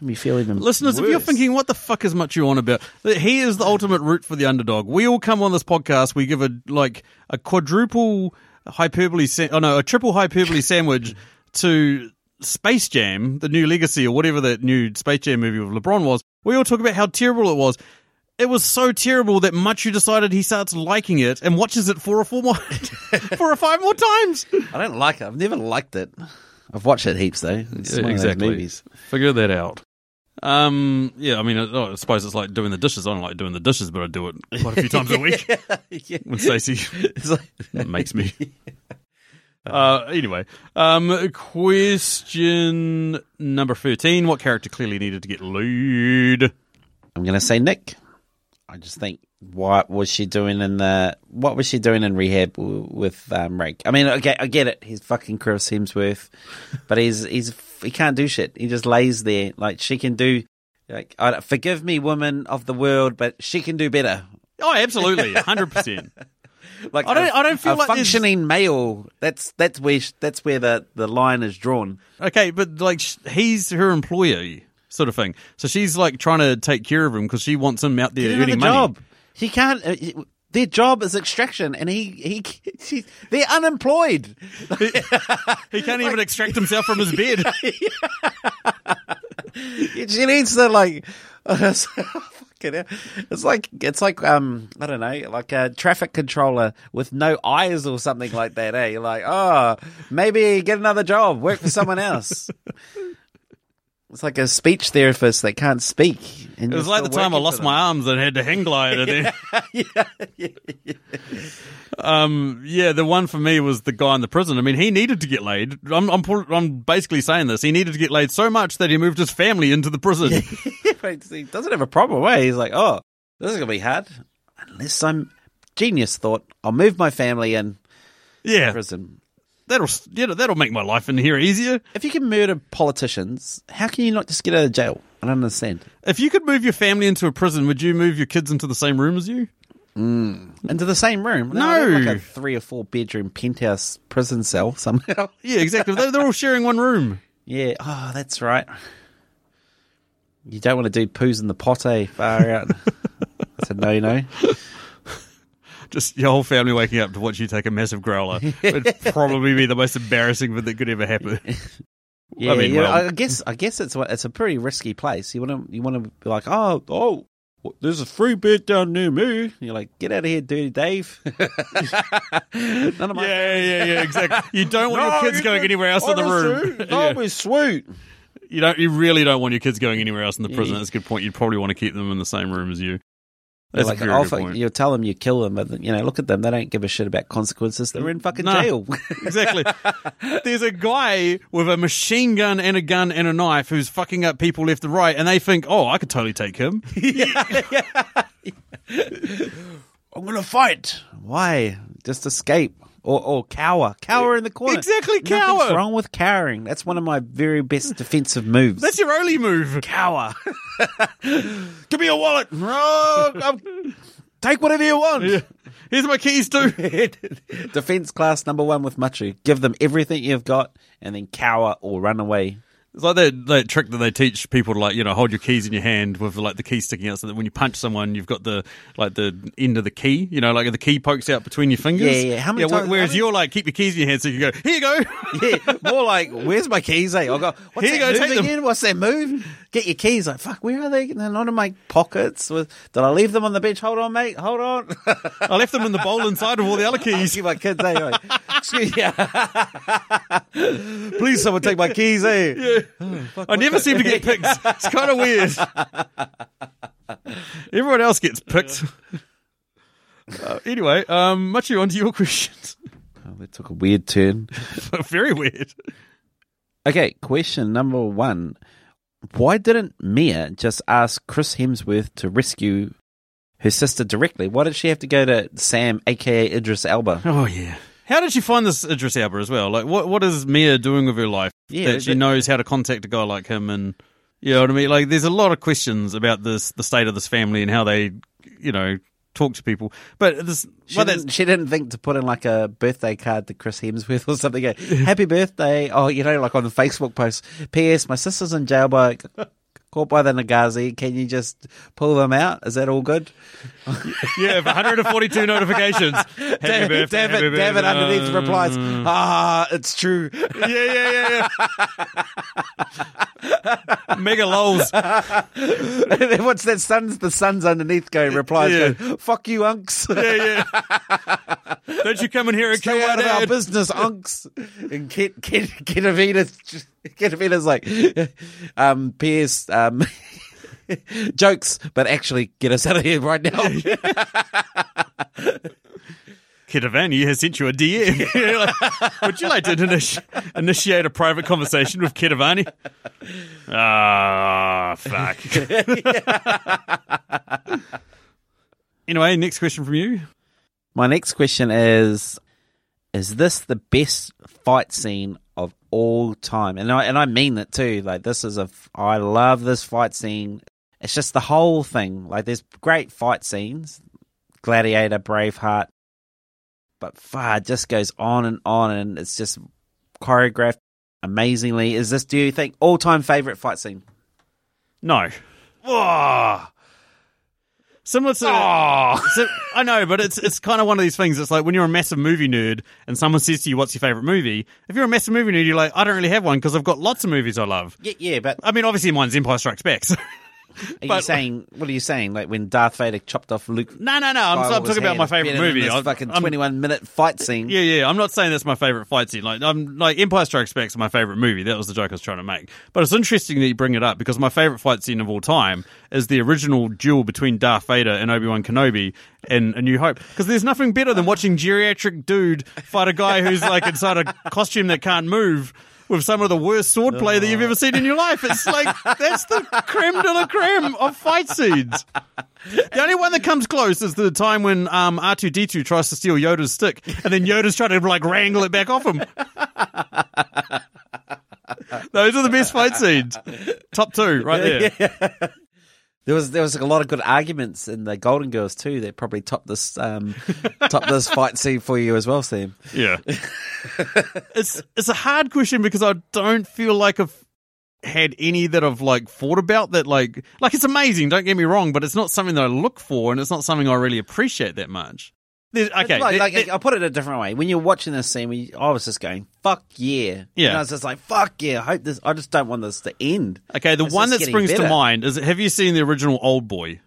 made me feel even. Listeners, if you're thinking, what the fuck is Matiu on about? He is the ultimate root for the underdog. We all come on this podcast, we give a like a quadruple hyperbole, sa- oh no, a triple hyperbole sandwich to Space Jam, the new legacy or whatever that new Space Jam movie with LeBron was. We all talk about how terrible it was. It was so terrible that Matiu decided he starts liking it and watches it four or four more, four or five more times. I don't like it. I've never liked it. I've watched it heaps though. It's one of those movies. Figure that out. Um, yeah, I mean, I, I suppose it's like doing the dishes. I don't like doing the dishes, but I do it quite a few times a week. yeah. When Stacey It's like, makes me. Uh, anyway, um, question number thirteen: What character clearly needed to get laid? I'm going to say Nick. I just think what was she doing in the what was she doing in rehab w- with um, Rake? I mean, okay, I get it. He's fucking Chris Hemsworth, but he's he's he can't do shit. He just lays there. Like she can do. Like, forgive me, woman of the world, but she can do better. Oh, absolutely, hundred percent. Like I don't- I don't feel a like there's- functioning male. That's that's where that's where the, the line is drawn. Okay, but like he's her employer, sort of thing. So she's like trying to take care of him because she wants him out there Get earning money. job. He can't. Uh, He- their job is extraction, and he he, they're unemployed. He can't even extract himself from his bed. she needs to like. hell. It's like it's like um I don't know like a traffic controller with no eyes or something like that. Eh? You're like oh maybe get another job, work for someone else. It's like a speech therapist that can't speak. And It was like the time I lost my arms and had to hang glide. And then, um, yeah, the one for me was the guy in the prison. I mean, he needed to get laid. I'm, I'm, I'm basically saying this. He needed to get laid so much that he moved his family into the prison. He doesn't have a problem. Way he's like, oh, this is gonna be hard. Unless I'm genius thought, I'll move my family in yeah, prison. That'll yeah, that'll make my life in here easier. If you can murder politicians, how can you not just get out of jail? I don't understand. If you could move your family into a prison, would you move your kids into the same room as you? Into the same room? I No. like a three or four bedroom penthouse prison cell somehow. Yeah, exactly. they're, they're all sharing one room. yeah. Oh, that's right. You don't want to do poos in the pot, eh? Far out. That's a no no. Just your whole family waking up to watch you take a massive growler would probably be the most embarrassing thing that could ever happen. Yeah, mean, yeah, well- I guess I guess it's it's a pretty risky place. You want to you want to be like, oh, oh, there's a free bed down near me. You're like, get out of here, dirty Dave. None of my Yeah, yeah, yeah, exactly. You don't want your kids going anywhere else in the room. That Yeah. was sweet. You don't. You really don't want your kids going anywhere else in the prison. That's a good point. You'd probably want to keep them in the same room as you. That's like, a very good fuck- you tell them you kill them, but you know, look at them. They don't give a shit about consequences. They're in fucking jail. exactly. There's a guy with a machine gun and a gun and a knife who's fucking up people left and right, and they think, "Oh, I could totally take him." Yeah. I'm gonna fight. Why? Just escape or or cower. Cower in the corner. Exactly, Nothing's cower. wrong with cowering. That's one of my very best defensive moves. That's your only move. cower. Give me your wallet. Oh, I'm- take whatever you want. Here's my keys too. Defense class number one with Matiu. Give them everything you've got and then cower or run away. It's like that, that trick that they teach people to like, you know, hold your keys in your hand with like the key sticking out so that when you punch someone, you've got the like the end of the key, you know, like the key pokes out between your fingers. Yeah, yeah. How many wh- times- Whereas many- you're like, keep your keys in your hand so you can go, here you go. Yeah, more like, where's my keys? Eh? I go, what's Here you that go, move take them. again? What's that move? Get your keys. Like, fuck, where are they? They're not in my pockets. Did I leave them on the bench? Hold on, mate. Hold on. I left them in the bowl inside of all the other keys. See my kids, eh? Like, Excuse me. Please, someone take my keys, eh? I never seem to get picked. It's kind of weird. Everyone else gets picked. Uh, anyway, um, much on to your questions. Oh, that took a weird turn. Very weird. Okay, question number one. why didn't Mia just ask Chris Hemsworth to rescue her sister directly? Why did she have to go to Sam, aka Idris Elba? Oh yeah. How did she find this Idris Elba as well? Like, what what is Mia doing with her life Yeah, that she but- knows how to contact a guy like him? And you know what I mean? Like, there's a lot of questions about this, the state of this family, and how they, you know, talk to people. But this, She, well, didn't, she didn't think to put in like a birthday card to Chris Hemsworth or something. Go, Happy birthday! Oh, you know, like on the Facebook post. P.S. My sister's in jail by caught by the Nagazi. Can you just pull them out? Is that all good? yeah, 142 notifications. Happy David, birthday, David, happy David underneath replies, ah, it's true. Yeah, yeah, yeah, yeah. Mega lols. What's that? Sun's the sun's underneath going replies. Yeah. Going, Fuck you, unks. Yeah, yeah. Don't you come in here and kill Stay my out of our business, unks. And Kit, Kit, Ketevan's, Ketevan's like, um, P.S. Um, jokes, but actually get us out of here right now. Ketevan has sent you a DM. Would you like to initi- initiate a private conversation with Ketevan? Ah, fuck. anyway, next question from you. My next question is: Is this the best fight scene of all time? And I and I mean that too. Like this is a. I love this fight scene. It's just the whole thing. Like there's great fight scenes, Gladiator, Braveheart, but far it just goes on and on, and it's just choreographed amazingly. Is this? Do you think all time favorite fight scene? No. Oh, Similar to, So- I know, but it's it's kind of one of these things. It's like when you're a massive movie nerd and someone says to you, "What's your favorite movie?" If you're a massive movie nerd, you're like, "I don't really have one because I've got lots of movies I love." yeah, yeah, but I mean, obviously, mine's Empire Strikes Back. so- are you saying? What are you saying? Like when Darth Vader chopped off Luke no, no, no. I'm, I'm talking about my favorite movie. This I- fucking I'm- 21 minute fight scene. Yeah, yeah. I'm not saying that's my favorite fight scene. Like, I'm like Empire Strikes Back's my favorite movie. That was the joke I was trying to make. But it's interesting that you bring it up because my favorite fight scene of all time is the original duel between Darth Vader and Obi Wan Kenobi in A New Hope. Because there's nothing better than watching geriatric dude fight a guy who's like inside a costume that can't move. With some of the worst swordplay that you've ever seen in your life. It's like, that's the creme de la creme of fight scenes. The only one that comes close is the time when um, R2D2 tries to steal Yoda's stick, and then Yoda's trying to like wrangle it back off him. Those are the best fight scenes. Top two, right there. There was there was a lot of good arguments in the Golden Girls too that probably topped this um, topped this fight scene for you as well, Sam. Yeah. it's it's a hard question because I don't feel like I've had any that I've like thought about that like like it's amazing, don't get me wrong, but it's not something that I look for and it's not something I really appreciate that much. There's, okay, like, like there- I'll put it a different way. When you're watching this scene, we, I was just going, "Fuck yeah!" Yeah. and I was just like, "Fuck yeah!" I hope this. I just don't want this to end. Okay, the It's one that springs to mind is have you seen the original Old Boy?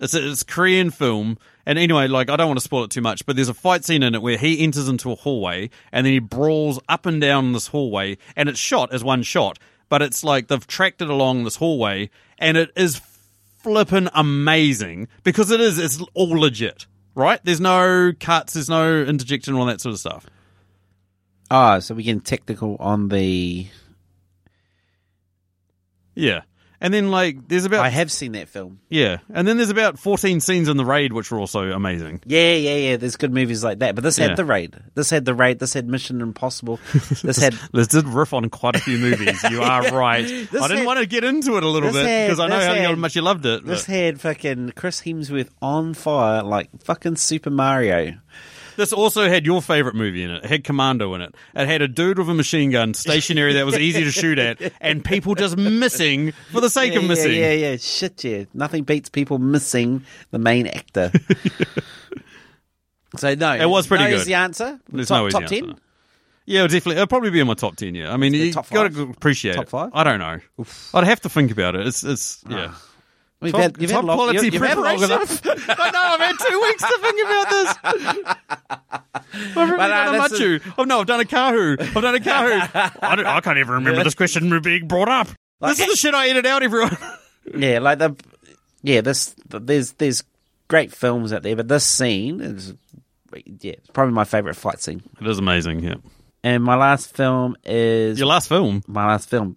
It's a, it's a Korean film, and anyway, like I don't want to spoil it too much, but there's a fight scene in it where he enters into a hallway and then he brawls up and down this hallway, and it's shot as one shot, but it's like they've tracked it along this hallway, and it is flippin' amazing because it is it's all legit, right? There's no cuts, there's no interjection, all that sort of stuff. Ah, so we're getting technical on the. Yeah, and then like there's about I have seen that film. Yeah, and then there's about 14 scenes in the raid which were also amazing. Yeah, yeah, yeah. There's good movies like that, but this Yeah. had the raid. This had the raid. This had Mission Impossible. This had This did riff on quite a few movies. You are right. I didn't had- want to get into it a little bit because I know this how had- much you loved it. This but had fucking Chris Hemsworth on fire like fucking Super Mario. This also had your favorite movie in it. It had Commando in it. It had a dude with a machine gun, stationary that was easy to shoot at, and people just missing for the sake yeah, of missing. Yeah, yeah, yeah. Shit, yeah. Nothing beats people missing the main actor. so no, It was pretty no good. Is the answer? There's top no easy top answer. ten. Yeah, definitely. It'll probably be in my top 10, yeah. I mean, you got to appreciate Top it. five? I don't know. I'd have to think about it. It's, it's ah. yeah. We've Top, had, you've top had long, quality you- preparation. I know. I've had two weeks to think about this. I've really But, uh, done a Matiu. Oh no, I've done a Kahu. I've done a Kahu. I, don't, I can't even remember this question being brought up. this is the shit I edit out, everyone. Yeah, like the yeah, this there's there's great films out there, but this scene is yeah, it's probably my favorite fight scene. it is amazing. Yeah. And my last film is Your last film. my last film.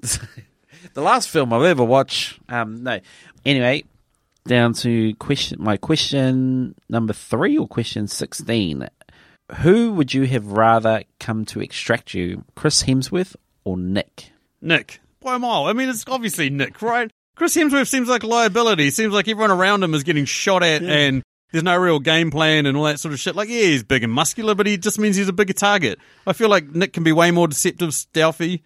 the last film I've ever watched. Um, no. Anyway, down to question. My question number three or question sixteen. Who would you have rather come to extract you, Chris Hemsworth or Nick? Nick, by a mile. I mean, it's obviously Nick, right? Chris Hemsworth seems like a liability. Seems like everyone around him is getting shot at, and there's no real game plan and all that sort of shit. Like, yeah, he's big and muscular, but he just means he's a bigger target. I feel like Nick can be way more deceptive, stealthy.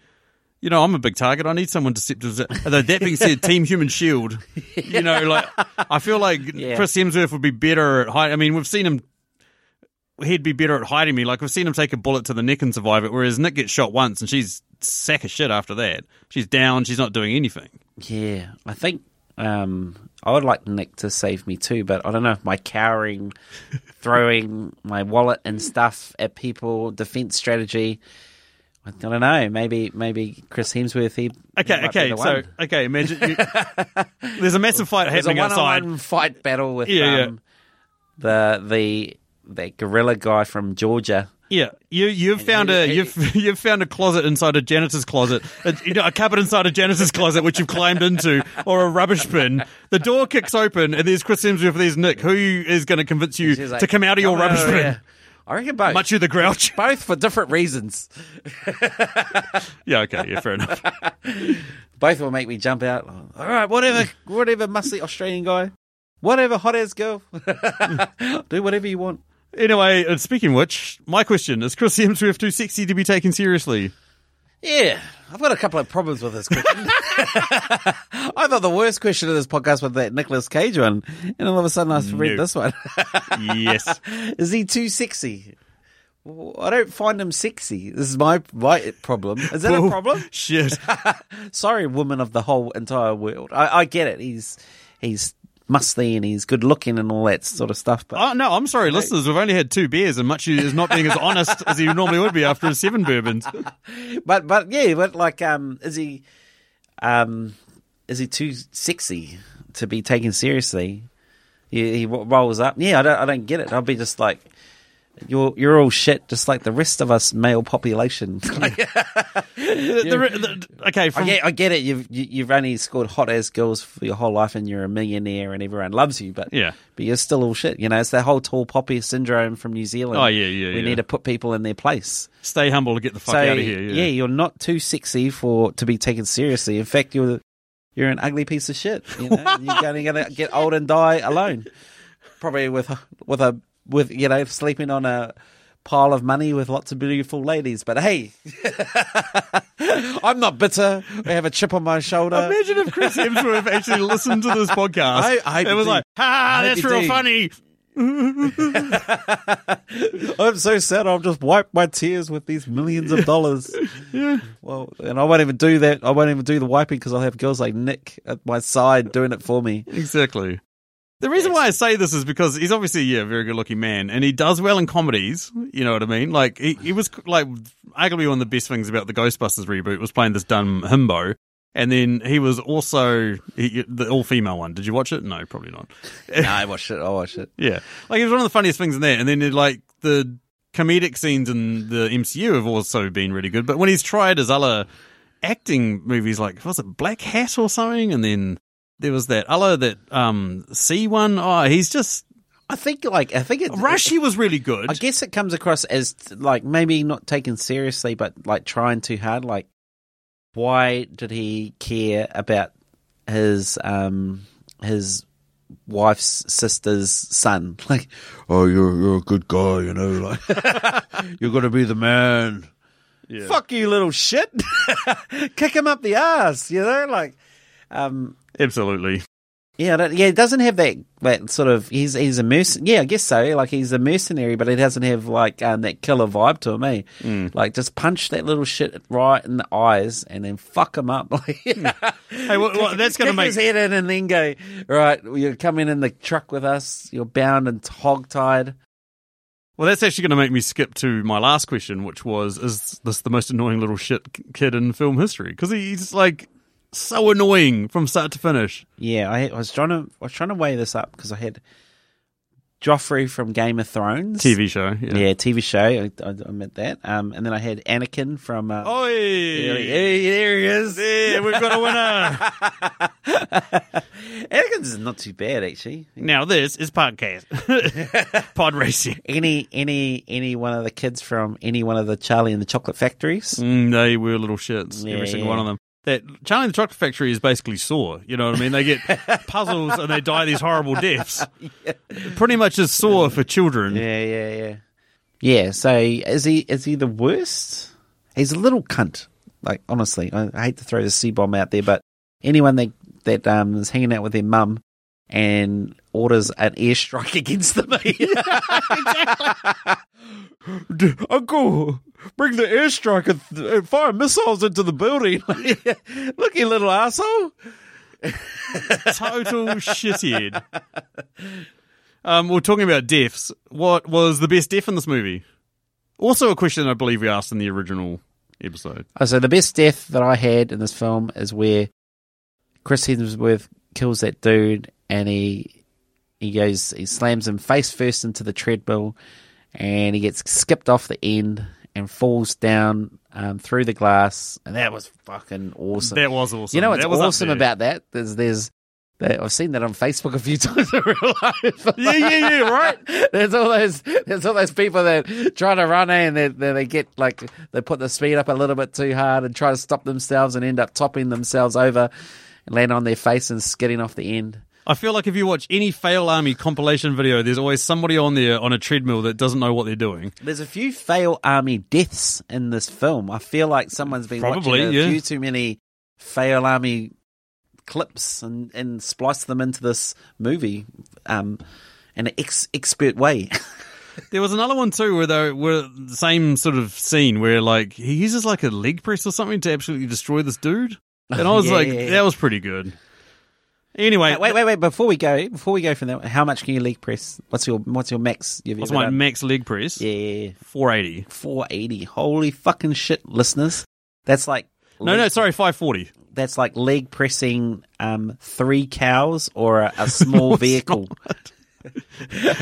You know, I'm a big target. I need someone deceptive. Although that being said, Team Human Shield. You know, like I feel like Yeah. Chris Hemsworth would be better at hiding. I mean, we've seen him. He'd be better at hiding me. Like we've seen him take a bullet to the neck and survive it, whereas Nick gets shot once and she's sack of shit after that. She's down. She's not doing anything. Yeah, I think um, I would like Nick to save me too, but I don't know if my cowering, throwing my wallet and stuff at people, defense strategy. I don't know. Maybe maybe Chris Hemsworth. He Okay, okay, so one. okay, imagine you, there's a massive fight There's a happening outside. one-on-one fight battle with Yeah, yeah. um, the the that gorilla guy from Georgia. Yeah, you you've found a he- you've you've found a closet inside a janitor's closet, a, you know, a cupboard inside a janitor's closet which you've climbed into, or a rubbish bin. The door kicks open, and there's Chris Hemsworth, there's Nick. Who is going to convince you like, to come out of your "Oh, rubbish bin? yeah." I reckon both. Much of the grouch. both for different reasons. Yeah, okay, yeah, fair enough. Both will make me jump out. All right, whatever, whatever, musty Australian guy, whatever, hot ass girl, do whatever you want. Anyway, speaking of which, my question is: Chris Hemsworth too sexy to be taken seriously? Yeah, I've got a couple of problems with this question. I thought the worst question of this podcast was that Nicolas Cage one, and all of a sudden I read No. this one. Yes. Is he too sexy? I don't find him sexy. This is my my problem. Is that a problem? Shit. Sorry, woman of the whole entire world. I, I get it. He's he's musty and he's good looking and all that sort of stuff. But Oh no, I'm sorry, listeners. We've only had two beers, and Much is not being as honest as he normally would be after his seven bourbons. but but yeah, but like um, is he um, is he too sexy to be taken seriously? He, he rolls up. Yeah, I don't I don't get it. I'll be just like. You're you're all shit, just like the rest of us male population. The- the- okay, I get, I get it. You've you, you've only scored hot ass girls for your whole life, and you're a millionaire, and everyone loves you. But Yeah. but you're still all shit. You know, it's that whole tall poppy syndrome from New Zealand. Oh, yeah, yeah, We yeah. need to put people in their place. stay humble to get the fuck so out of here. Yeah. you're not too sexy for to be taken seriously. In fact, you're you're an ugly piece of shit. You know, you're going to get old and die alone, probably with with a with you know sleeping on a pile of money with lots of beautiful ladies. But hey, I'm not bitter. I have a chip on my shoulder. Imagine if Chris Hemsworth actually listened to this podcast. I- I it was do. like, hope that's real do. funny. I'm so sad. I'll just wipe my tears with these millions of dollars. Yeah. Well, and I won't even do that. I won't even do the wiping because I'll have girls like Nick at my side doing it for me. Exactly. The reason why I say this is because he's obviously yeah, a very good looking man, and he does well in comedies. You know what I mean? Like he, he was like arguably one of the best things about the Ghostbusters reboot was playing this dumb himbo, and then he was also he, the all female one. Did you watch it? No, probably not. no, I watched it. I watched it. Yeah, like it was one of the funniest things in there. And then it, like the comedic scenes in the MCU have also been really good. But when he's tried his other acting movies, like was it Blackhat or something, and then there was that other that um C one. Oh, he's just I think like I think it. Rushy was really good. I guess it comes across as like maybe not taken seriously, but like trying too hard. Like, why did he care about his um his wife's sister's son? Like, oh, you're you're a good guy, you know. Like, you're gonna be the man. Yeah. Fuck you, little shit. Kick him up the ass, you know. Like, um, Absolutely. yeah, yeah, it doesn't have that that sort of. He's he's a merc. Yeah, I guess so. Like he's a mercenary, but he doesn't have like um, that killer vibe to him. Eh? Mm. Like just punch that little shit right in the eyes and then fuck him up. Hey, well, well, that's going to kick make his head in and then go. Right, you're coming in the truck with us. You're bound and hog tied. well. That's actually going to make me skip to my last question, which was: Is this the most annoying little shit kid in film history? Because he's like so annoying from start to finish. Yeah, I, I was trying to I was trying to weigh this up because I had Joffrey from Game of Thrones. TV show. Yeah, Yeah. TV show. I, I admit that. Um, and then I had Anakin from. Uh, Oh, there, he, there he is. yeah, we've got a winner. Anakin's is not too bad actually. now this is podcast. Pod racing. Any any any one of the kids from any one of the Charlie and the Chocolate Factories. Mm, they were little shits. Yeah, every single yeah. one of them. That Charlie the Chocolate Factory is basically Saw. You know what I mean? They get puzzles and they die these horrible deaths. Pretty much as Saw for children. Yeah, yeah, yeah. Yeah. So is he is he the worst? He's a little cunt. Like honestly, I, I hate to throw the c bomb out there, but anyone that that um, is hanging out with their mum and orders an airstrike against them. Uncle, bring the airstrike and, th- and fire missiles into the building. Look, you little asshole. Total shithead. Um, we're talking about deaths. What was the best death in this movie? Also, a question I believe we asked in the original episode. Oh, so the best death that I had in this film is where Chris Hemsworth kills that dude and he he goes he slams him face first into the treadmill and he gets skipped off the end and falls down um, through the glass and that was fucking awesome. That was awesome. you know what's awesome about that? There's there's I've seen that on Facebook a few times in real life. Yeah, yeah, yeah, right? There's all those there's all those people that try to run eh, and they, they they get like they put the speed up a little bit too hard and try to stop themselves and end up topping themselves over and land on their face and skidding off the end. I feel like if you watch any fail army compilation video, there's always somebody on there on a treadmill that doesn't know what they're doing. There's a few fail army deaths in this film. I feel like someone's been Probably, watching a yeah. few too many fail army clips and, and spliced them into this movie um, in an ex- expert way. There was another one too where they were the same sort of scene where like he uses like a leg press or something to absolutely destroy this dude. And I was Yeah, like, that was pretty good. Anyway, wait, wait, wait! Before we go, before we go from there, how much can you leg press? What's your what's your max? What's my done? max leg press? Yeah, 480. four eighty. Holy fucking shit, listeners! That's like No, no, sorry, 540. that's like leg pressing um, three cows or a, a small vehicle.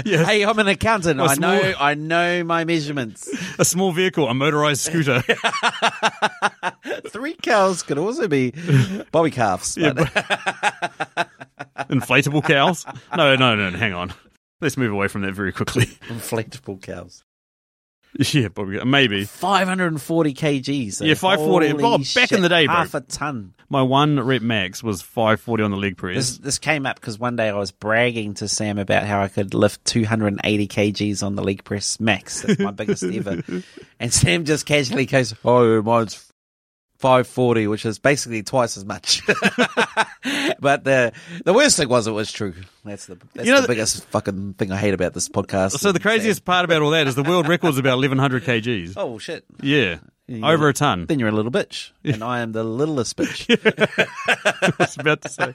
Yes. Hey, I'm an accountant. A I know I know my measurements. A small vehicle, a motorized scooter. Three cows could also be bobby calves. Yeah, but- Inflatable cows? No, no, no, hang on. Let's move away from that very quickly. inflatable cows. yeah, probably, maybe. 540 kgs. Yeah, 540. Holy Oh, back in the day, bro. half a ton. My one rep max was 540 on the leg press. This this came up because one day I was bragging to Sam about how I could lift 280 kgs on the leg press max. That's my biggest ever. And Sam just casually goes, "Oh, mine's 540, which is basically twice as much." but the the worst thing was it was true. That's the that's You know the biggest fucking thing I hate about this podcast. so the craziest part about all that is the world record's about 1100 kgs. Oh shit! Yeah. Yeah. Over a ton. Then you're a little bitch, and I am the littlest bitch. I was about to say.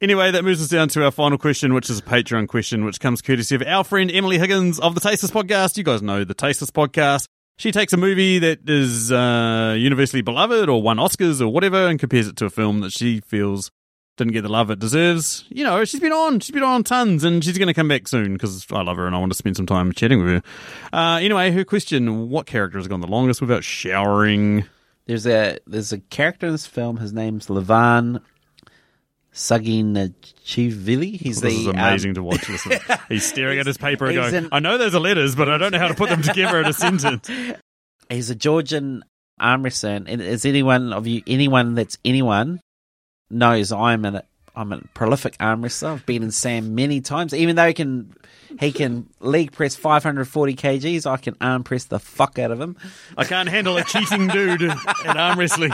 Anyway, that moves us down to our final question, which is a Patreon question, which comes courtesy of our friend Emily Higgins of the Tasteless Podcast. You guys know the Tasteless Podcast. She takes a movie that is uh, universally beloved or won Oscars or whatever and compares it to a film that she feels didn't get the love it deserves. You know, she's been on, she's been on tons, and she's going to come back soon because I love her and I want to spend some time chatting with her. Uh, anyway, her question: What character has gone the longest without showering? There's a there's a character in this film. His name's Levan Saginashvili. He's This the is um, amazing to watch. Listen, he's staring at his paper and going, in- "I know those are letters, but I don't know how to put them together in a sentence." he's a Georgian arm wrestler, and as anyone of you, anyone that's anyone knows, I'm an I'm a prolific arm wrestler. I've been in Sam many times. Even though he can he can leg press 540 kgs, I can arm press the fuck out of him. I can't handle a cheating dude at arm wrestling.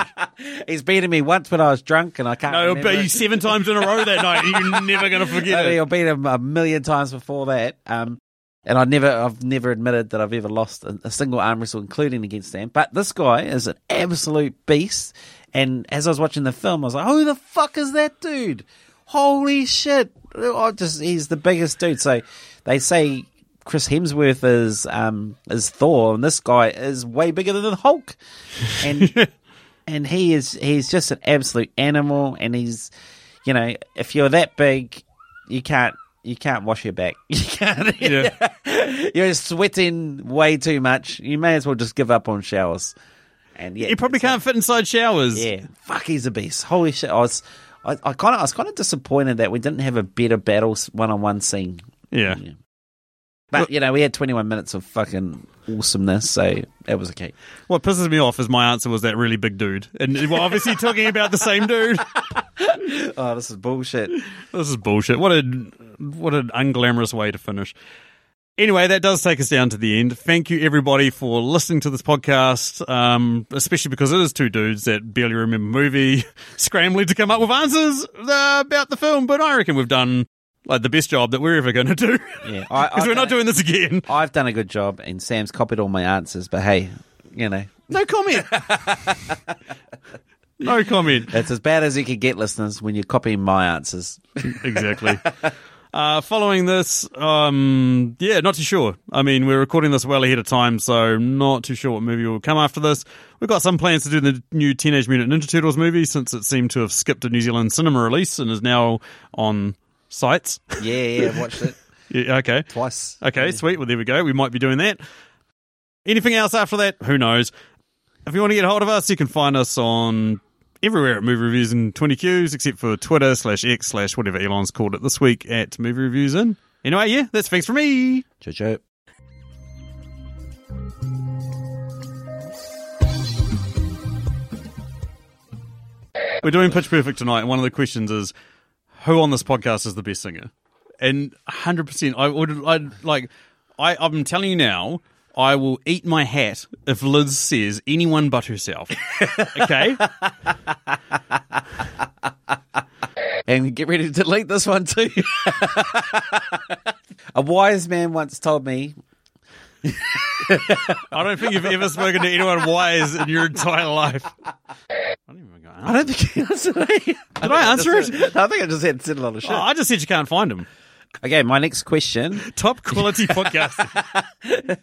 He's beaten me once when I was drunk, and I can't. No, he'll beat you seven times in a row that night. and You're never going to forget I it. will beat him a million times before that. Um, and I never, I've never admitted that I've ever lost a, a single arm wrestle, including against Sam. But this guy is an absolute beast. And as I was watching the film, I was like, "Who the fuck is that dude? Holy shit! I just he's the biggest dude." So they say Chris Hemsworth is um is Thor, and this guy is way bigger than the Hulk, and and he is he's just an absolute animal, and he's you know if you're that big, you can't you can't wash your back. You can't. Yeah. You're sweating way too much. You may as well just give up on showers. And yeah, You probably can't fit inside showers. Yeah, fuck, he's a beast. Holy shit! I was, I, I kind of, I was kind of disappointed that we didn't have a better battle one-on-one scene. Yeah. But you know, we had 21 minutes of fucking awesomeness, so that was okay. What pisses me off is my answer was that really big dude. And we're obviously talking about the same dude. Oh, this is bullshit. This is bullshit. What a what an unglamorous way to finish. Anyway, that does take us down to the end. Thank you everybody for listening to this podcast, um, especially because it is two dudes that barely remember movie scrambling to come up with answers uh, about the film. But I reckon we've done like the best job that we're ever going to do Yeah, because we're not doing this again. I've done a good job, and Sam's copied all my answers. But hey, you know, No comment. no comment. it's as bad as you could get, listeners, when you're copying my answers. exactly. Uh, following this, um, yeah, not too sure. I mean, we're recording this well ahead of time, so not too sure what movie will come after this. We've got some plans to do the new Teenage Mutant Ninja Turtles movie since it seemed to have skipped a New Zealand cinema release and is now on sites. Yeah, yeah, I've watched it yeah, okay. twice. Okay, sweet. Well, there we go. We might be doing that. Anything else after that? Who knows? If you want to get a hold of us, you can find us on everywhere at Movie Reviews in 20 Qs, except for Twitter slash X slash whatever Elon's called it this week at Movie Reviews in. Anyway, yeah, that's thanks for me. Choo-choo. We're doing Pitch Perfect tonight, and one of the questions is who on this podcast is the best singer? And 100%, I would, I'd like, I, I'm telling you now, I will eat my hat if Liz says anyone but herself. Okay? And get ready to delete this one too. a wise man once told me I don't think you've ever spoken to anyone wise in your entire life. I don't even go, I don't think he answered me. Did I answer it? I think I just had said a lot of oh, shit. Oh, I just said you can't find him. Okay, my next question. Top quality podcast.